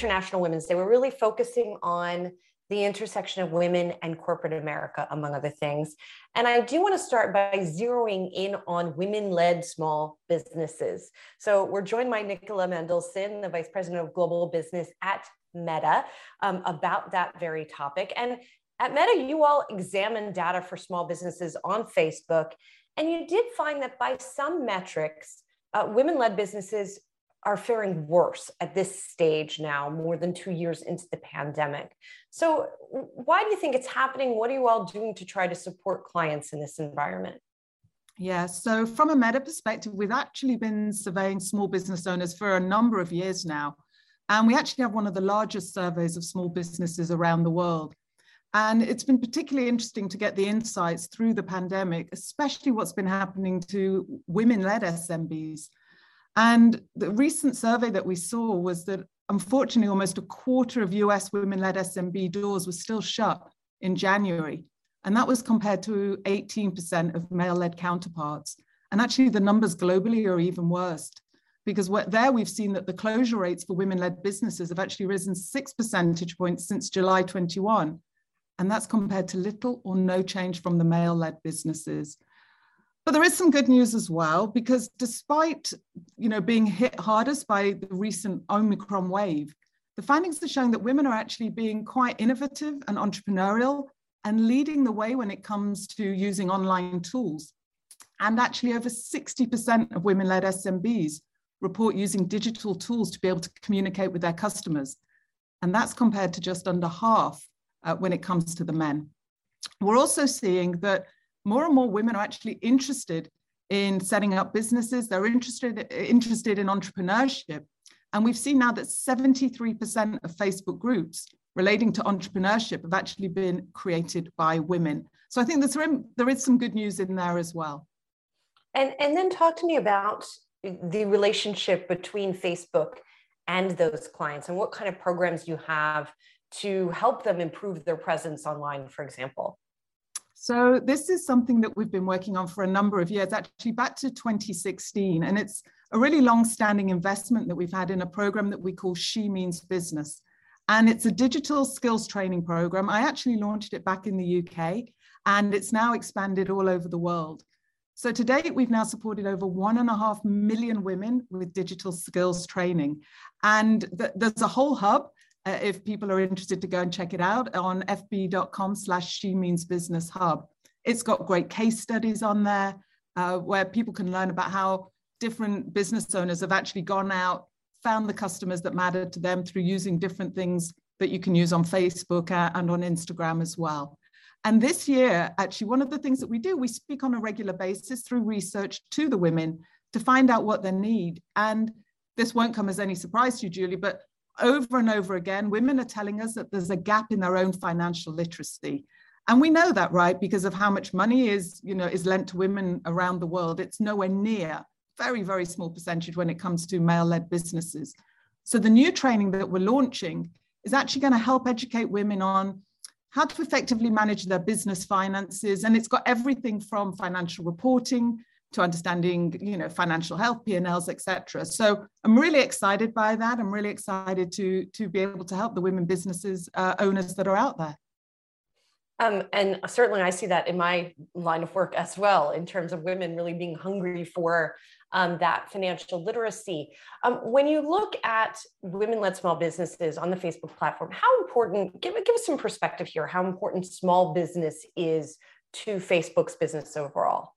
International Women's Day, we're really focusing on the intersection of women and corporate America, among other things. And I do want to start by zeroing in on women led small businesses. So we're joined by Nicola Mendelsohn, the Vice President of Global Business at Meta, um, about that very topic. And at Meta, you all examined data for small businesses on Facebook, and you did find that by some metrics, uh, women led businesses are faring worse at this stage now, more than two years into the pandemic. So, why do you think it's happening? What are you all doing to try to support clients in this environment? Yeah, so from a meta perspective, we've actually been surveying small business owners for a number of years now. And we actually have one of the largest surveys of small businesses around the world. And it's been particularly interesting to get the insights through the pandemic, especially what's been happening to women led SMBs. And the recent survey that we saw was that unfortunately, almost a quarter of US women led SMB doors were still shut in January. And that was compared to 18% of male led counterparts. And actually, the numbers globally are even worse because there we've seen that the closure rates for women led businesses have actually risen six percentage points since July 21. And that's compared to little or no change from the male led businesses. But there is some good news as well, because despite you know, being hit hardest by the recent Omicron wave, the findings are showing that women are actually being quite innovative and entrepreneurial and leading the way when it comes to using online tools. And actually, over 60% of women led SMBs report using digital tools to be able to communicate with their customers. And that's compared to just under half uh, when it comes to the men. We're also seeing that more and more women are actually interested in setting up businesses. They're interested, interested in entrepreneurship. And we've seen now that 73% of Facebook groups relating to entrepreneurship have actually been created by women. So I think there's, there is some good news in there as well. And, and then talk to me about the relationship between Facebook and those clients and what kind of programs you have to help them improve their presence online, for example. So this is something that we've been working on for a number of years, actually back to 2016. And it's a really long-standing investment that we've had in a program that we call She Means Business. And it's a digital skills training program. I actually launched it back in the UK and it's now expanded all over the world. So to date, we've now supported over one and a half million women with digital skills training. And th- there's a whole hub uh, if people are interested to go and check it out on fb.com slash she means business hub. It's got great case studies on there uh, where people can learn about how different business owners have actually gone out, found the customers that mattered to them through using different things that you can use on Facebook uh, and on Instagram as well. And this year, actually, one of the things that we do, we speak on a regular basis through research to the women to find out what they need. And this won't come as any surprise to you, Julie, but over and over again, women are telling us that there's a gap in their own financial literacy. And we know that, right? Because of how much money is, you know, is lent to women around the world. It's nowhere near, very, very small percentage when it comes to male-led businesses. So the new training that we're launching is actually going to help educate women on how to effectively manage their business finances. And it's got everything from financial reporting to understanding, you know, financial health, P&Ls, etc. So I'm really excited by that. I'm really excited to to be able to help the women businesses uh, owners that are out there. Um, and certainly, I see that in my line of work as well, in terms of women really being hungry for um, that financial literacy. Um, when you look at women-led small businesses on the Facebook platform, how important? Give give us some perspective here. How important small business is to Facebook's business overall?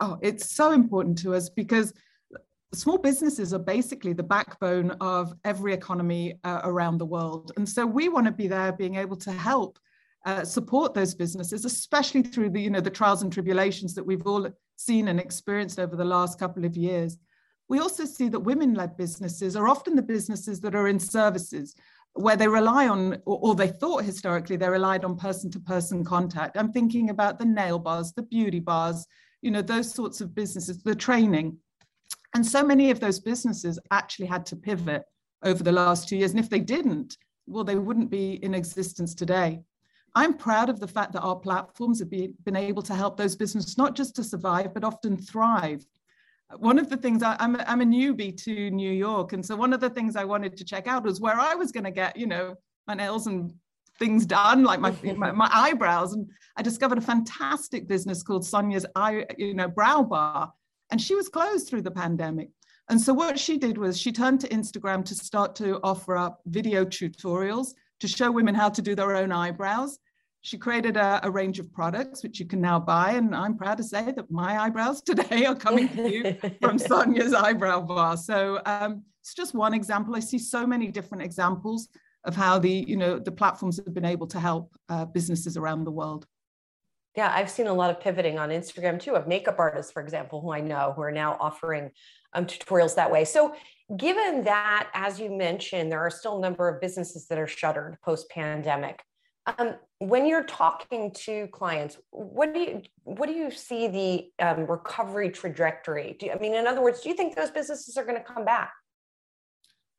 Oh, it's so important to us because small businesses are basically the backbone of every economy uh, around the world. And so we want to be there being able to help uh, support those businesses, especially through the, you know, the trials and tribulations that we've all seen and experienced over the last couple of years. We also see that women-led businesses are often the businesses that are in services where they rely on, or, they thought historically they relied on person-to-person contact. I'm thinking about the nail bars, the beauty bars, you know, those sorts of businesses, the training. And so many of those businesses actually had to pivot over the last two years. And if they didn't, well, they wouldn't be in existence today. I'm proud of the fact that our platforms have be, been able to help those businesses not just to survive, but often thrive. one of the things I, am I'm, I'm a newbie to New York, and so one of the things I wanted to check out was where I was going to get, you know, my nails and things done, like my, my, my eyebrows. And I discovered a fantastic business called Sonia's eye, you know, brow bar, and she was closed through the pandemic. And so what she did was she turned to Instagram to start to offer up video tutorials to show women how to do their own eyebrows. She created a, a, range of products which you can now buy. And I'm proud to say that my eyebrows today are coming to you from Sonia's eyebrow bar. So um, it's just one example. I see so many different examples of how the, you know, the platforms have been able to help uh, businesses around the world. Yeah, I've seen a lot of pivoting on Instagram too of makeup artists, for example, who I know who are now offering um, tutorials that way. So, given that, as you mentioned, there are still a number of businesses that are shuttered post pandemic. Um, when you're talking to clients, what do you what do you see the um, recovery trajectory? Do you, I mean, in other words, do you think those businesses are going to come back?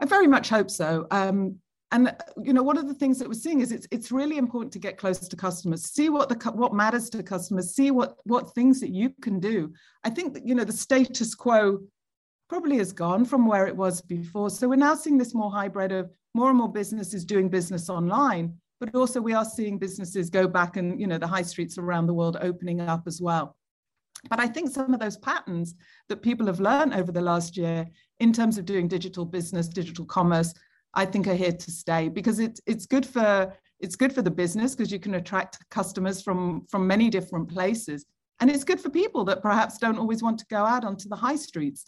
I very much hope so. Um, and uh, you know, one of the things that we're seeing is it's it's really important to get close to customers, see what the what matters to customers, see what what things that you can do. I think that you know the status quo probably has gone from where it was before. So we're now seeing this more hybrid of more and more businesses doing business online but also we are seeing businesses go back and you know the high streets around the world opening up as well but i think some of those patterns that people have learned over the last year in terms of doing digital business digital commerce i think are here to stay because it's it's good for it's good for the business because you can attract customers from from many different places and it's good for people that perhaps don't always want to go out onto the high streets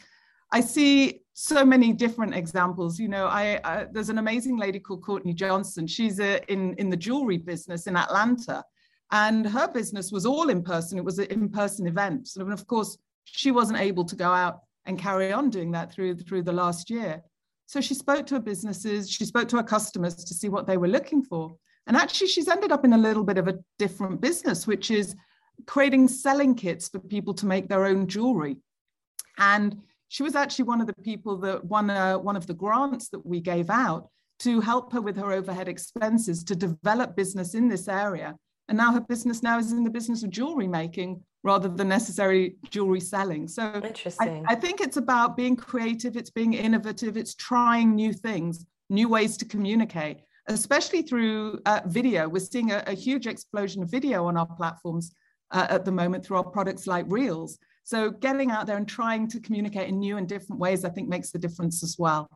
I see so many different examples. You know, I, there's an amazing lady called Courtney Johnson. She's a, in in the jewelry business in Atlanta, and her business was all in person. It was an in-person event, and of course, she wasn't able to go out and carry on doing that through through the last year. So she spoke to her businesses, she spoke to her customers to see what they were looking for. And actually, she's ended up in a little bit of a different business, which is creating selling kits for people to make their own jewelry. And she was actually one of the people that won uh, one of the grants that we gave out to help her with her overhead expenses to develop business in this area. And now her business now is in the business of jewelry making rather than necessary jewelry selling. So interesting. I, I think it's about being creative, it's being innovative, it's trying new things, new ways to communicate, especially through uh, video. We're seeing a, a, huge explosion of video on our platforms uh, at the moment through our products like Reels. So getting out there and trying to communicate in new and different ways, I think makes the difference as well.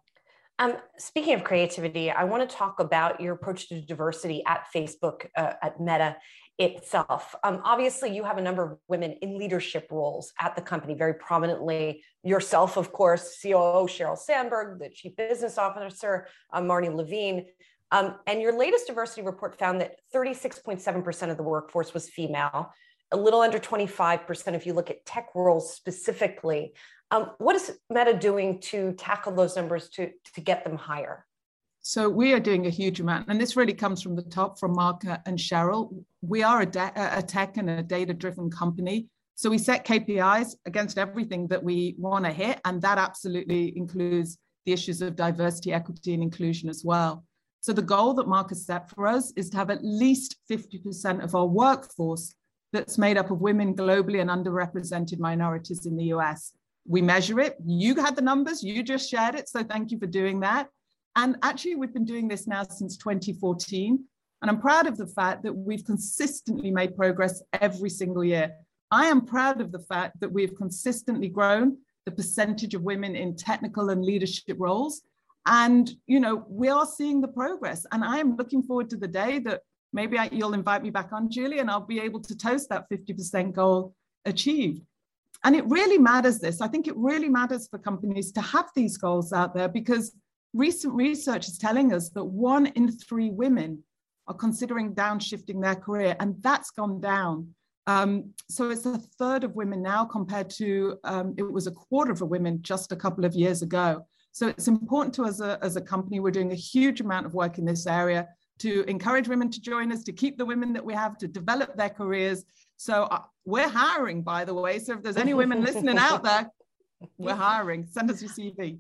Um, speaking of creativity, I want to talk about your approach to diversity at Facebook, uh, at Meta itself. Um, obviously, you have a number of women in leadership roles at the company, very prominently. Yourself, of course, COO Sheryl Sandberg, the Chief Business Officer, uh, Marne Levine. Um, and your latest diversity report found that 36.7% of the workforce was female, a little under 25% if you look at tech roles specifically. Um, what is Meta doing to tackle those numbers to, to get them higher? So we are doing a huge amount, and this really comes from the top, from Mark and Sheryl. We are a, a tech and a data-driven company, so we set KPIs against everything that we want to hit, and that absolutely includes the issues of diversity, equity, and inclusion as well. So the goal that Mark has set for us is to have at least 50% of our workforce that's made up of women globally and underrepresented minorities in the US. We measure it. You had the numbers, you just shared it. So thank you for doing that. And actually, we've been doing this now since 2014. And I'm proud of the fact that we've consistently made progress every single year. I am proud of the fact that we've consistently grown the percentage of women in technical and leadership roles. And, you know, we are seeing the progress. And I am looking forward to the day that maybe I, you'll invite me back on, Julie, and I'll be able to toast that 50% goal achieved. And it really matters this. I think it really matters for companies to have these goals out there because recent research is telling us that one in three women are considering downshifting their career, and that's gone down. Um, so it's a third of women now compared to um, it was a quarter of women just a couple of years ago. So it's important to us as a, as a company. We're doing a huge amount of work in this area to encourage women to join us, to keep the women that we have, to develop their careers. So uh, we're hiring, by the way. So if there's any women listening out there, we're hiring. Send us your CV.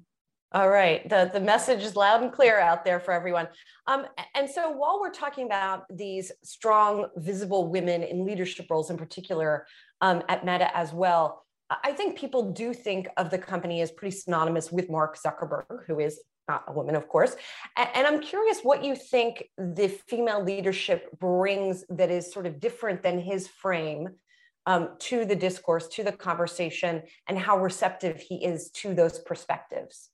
All right. The, the message is loud and clear out there for everyone. Um, and so while we're talking about these strong, visible women in leadership roles in particular um, at Meta as well, I think people do think of the company as pretty synonymous with Mark Zuckerberg, who is not a woman, of course. And I'm curious what you think the female leadership brings that is sort of different than his frame um, to the discourse, to the conversation, and how receptive he is to those perspectives.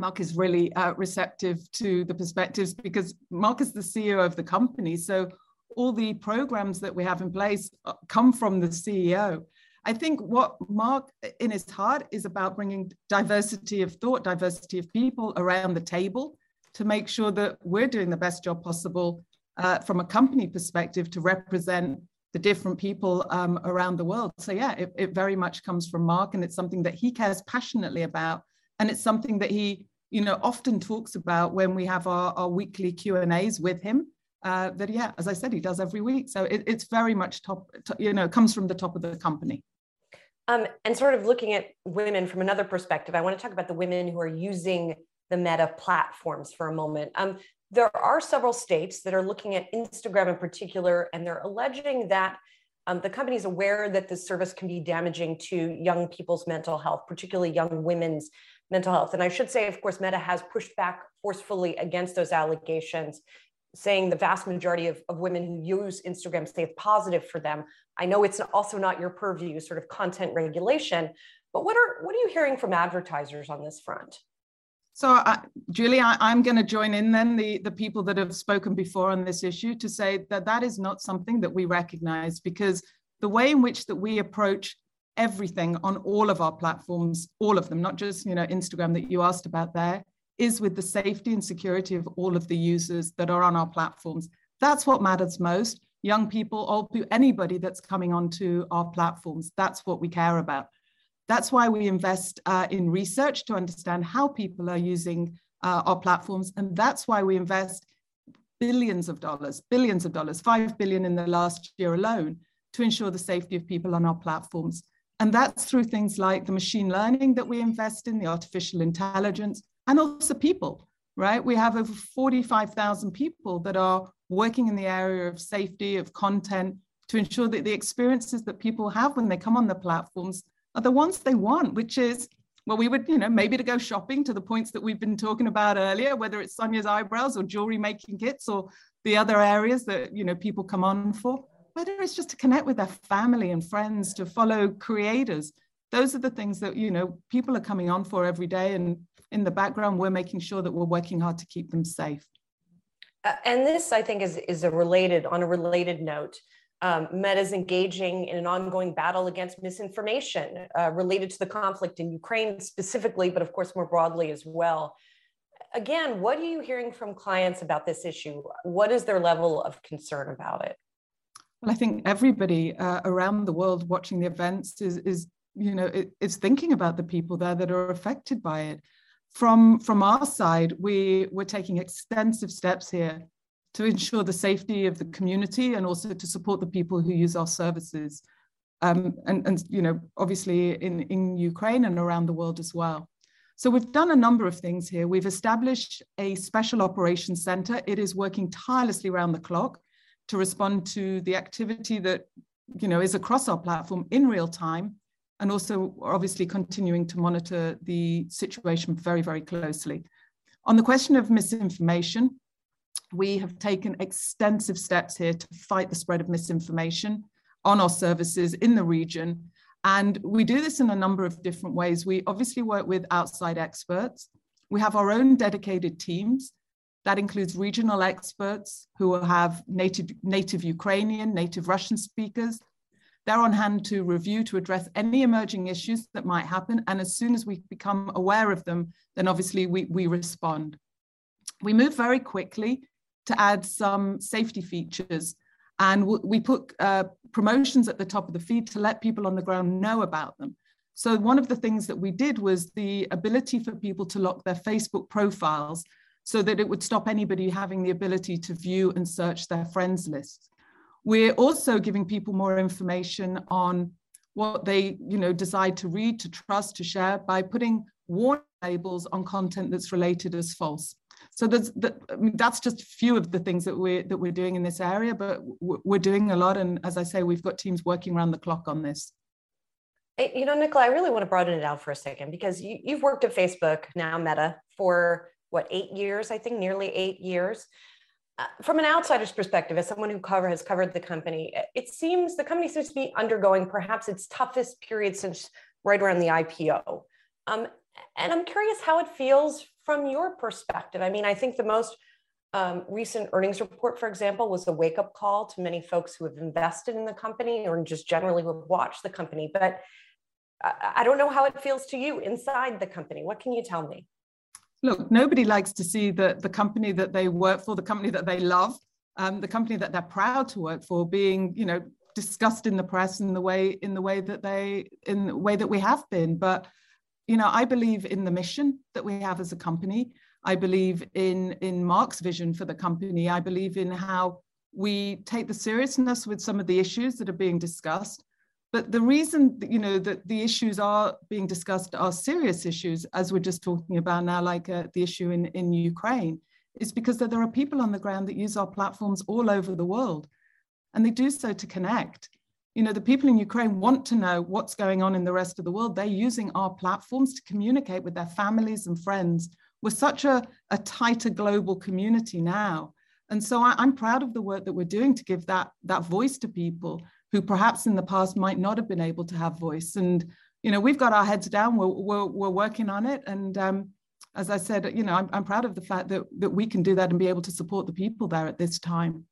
Mark is really uh, receptive to the perspectives because Mark is the CEO of the company. So all the programs that we have in place uh, come from the CEO. I think what Mark in his heart is about bringing diversity of thought, diversity of people around the table to make sure that we're doing the best job possible uh, from a company perspective to represent the different people um, around the world. So yeah, it, it very much comes from Mark and it's something that he cares passionately about. And it's something that he, you know, often talks about when we have our, our weekly Q and A's with him. Uh, that yeah, as I said, he does every week. So it, it's very much top, you know, comes from the top of the company. Um, and sort of looking at women from another perspective, I want to talk about the women who are using the meta platforms for a moment. Um, there are several states that are looking at Instagram in particular, and they're alleging that um, the company is aware that this service can be damaging to young people's mental health, particularly young women's mental health. And I should say, of course, Meta has pushed back forcefully against those allegations saying the vast majority of, of women who use Instagram say it's positive for them. I know it's also not your purview, sort of content regulation, but what are what are you hearing from advertisers on this front? So, uh, Julie, I, am going to join in then the, the people that have spoken before on this issue to say that that is not something that we recognize because the way in which that we approach everything on all of our platforms, all of them, not just you know Instagram that you asked about there, is with the safety and security of all of the users that are on our platforms. That's what matters most. Young people, old people, anybody that's coming onto our platforms, that's what we care about. That's why we invest uh, in research to understand how people are using uh, our platforms. And that's why we invest billions of dollars, billions of dollars, 5 billion in the last year alone to ensure the safety of people on our platforms. And that's through things like the machine learning that we invest in, the artificial intelligence, and also people, right? We have over 45,000 people that are working in the area of safety, of content, to ensure that the experiences that people have when they come on the platforms are the ones they want, which is, well, we would, you know, maybe to go shopping to the points that we've been talking about earlier, whether it's Sonia's eyebrows or jewelry making kits or the other areas that, you know, people come on for, whether it's just to connect with their family and friends, to follow creators. Those are the things that, you know, people are coming on for every day. And in the background, we're making sure that we're working hard to keep them safe. Uh, and this, I think, is, is a related, on a related note. Um, Meta is engaging in an ongoing battle against misinformation uh, related to the conflict in Ukraine specifically, but of course more broadly as well. Again, what are you hearing from clients about this issue? What is their level of concern about it? Well, I think everybody uh, around the world watching the events is, is you know, is thinking about the people there that are affected by it. From, from our side, we, we're taking extensive steps here to ensure the safety of the community and also to support the people who use our services. Um, and, and, you know, obviously in, in Ukraine and around the world as well. So we've done a number of things here. We've established a special operations center. It is working tirelessly around the clock to respond to the activity that, you know, is across our platform in real time and also obviously continuing to monitor the situation very, very closely. On the question of misinformation, we have taken extensive steps here to fight the spread of misinformation on our services in the region. And we do this in a number of different ways. We obviously work with outside experts. We have our own dedicated teams. That includes regional experts who have native, native Ukrainian, native Russian speakers, they're on hand to review, to address any emerging issues that might happen. And as soon as we become aware of them, then obviously we, we respond. We move very quickly to add some safety features. And we put uh, promotions at the top of the feed to let people on the ground know about them. So one of the things that we did was the ability for people to lock their Facebook profiles so that it would stop anybody having the ability to view and search their friends lists. We're also giving people more information on what they you know, decide to read, to trust, to share by putting warning labels on content that's related as false. So I mean, that's just a few of the things that we're that we're doing in this area, but we're doing a lot. And as I say, we've got teams working around the clock on this. You know, Nicola, I really want to broaden it out for a second because you, you've worked at Facebook, now Meta, for what, eight years, I think, nearly eight years. Uh, from an outsider's perspective, as someone who cover, has covered the company, it seems the company seems to be undergoing perhaps its toughest period since right around the IPO. Um, and I'm curious how it feels from your perspective. I mean, I think the most um, recent earnings report, for example, was a wake up call to many folks who have invested in the company or just generally would watch the company. But I, I don't know how it feels to you inside the company. What can you tell me? Look, nobody likes to see the, the company that they work for, the company that they love, um, the company that they're proud to work for, being, you know, discussed in the press in the way in the way that they in the way that we have been. But you know, I believe in the mission that we have as a company. I believe in, in Mark's vision for the company. I believe in how we take the seriousness with some of the issues that are being discussed. But the reason, that, you know, that the issues are being discussed are serious issues, as we're just talking about now, like uh, the issue in, in Ukraine, is because that there are people on the ground that use our platforms all over the world. And they do so to connect. You know, the people in Ukraine want to know what's going on in the rest of the world. They're using our platforms to communicate with their families and friends we're such a, a tighter global community now. And so I, am proud of the work that we're doing to give that, that voice to people who perhaps in the past might not have been able to have voice. And, you know, we've got our heads down, we're, we're, we're working on it. And um, as I said, you know, I'm, I'm proud of the fact that, that we can do that and be able to support the people there at this time.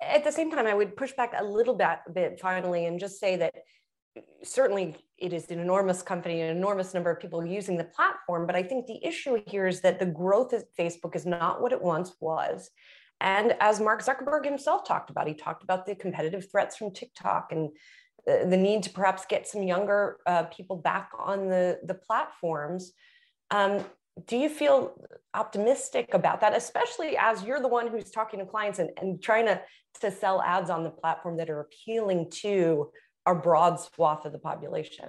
At the same time, I would push back a little bit, bit finally and just say that certainly it is an enormous company, an enormous number of people using the platform. But I think the issue here is that the growth of Facebook is not what it once was. And as Mark Zuckerberg himself talked about, he talked about the competitive threats from TikTok and the, need to perhaps get some younger uh, people back on the, the platforms. Um, do you feel optimistic about that, especially as you're the one who's talking to clients and, and trying to, to sell ads on the platform that are appealing to a broad swath of the population.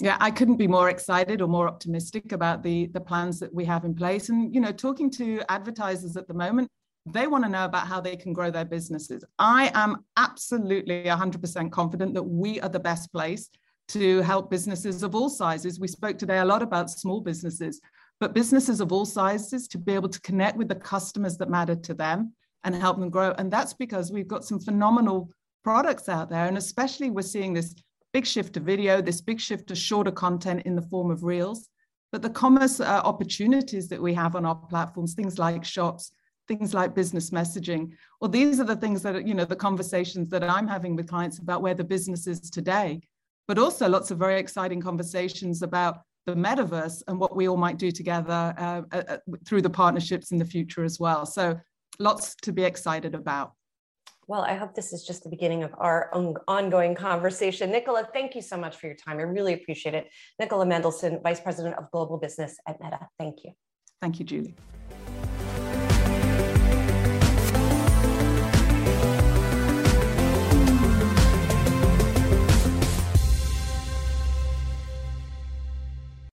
Yeah, I couldn't be more excited or more optimistic about the the plans that we have in place. And you know, talking to advertisers at the moment, they want to know about how they can grow their businesses. I am absolutely 100% confident that we are the best place to help businesses of all sizes. We spoke today a lot about small businesses, but businesses of all sizes to be able to connect with the customers that matter to them and help them grow. And that's because we've got some phenomenal products out there. And especially we're seeing this big shift to video, this big shift to shorter content in the form of reels. But the commerce uh, opportunities that we have on our platforms, things like shops, things like business messaging, well, these are the things that, you know, the conversations that I'm having with clients about where the business is today, but also lots of very exciting conversations about the metaverse and what we all might do together uh, uh, uh through the partnerships in the future as well. So lots to be excited about. Well, I hope this is just the beginning of our ongoing conversation. Nicola, thank you so much for your time. I really appreciate it. Nicola Mendelsohn, Vice President of Global Business at Meta. Thank you. Thank you, Julie.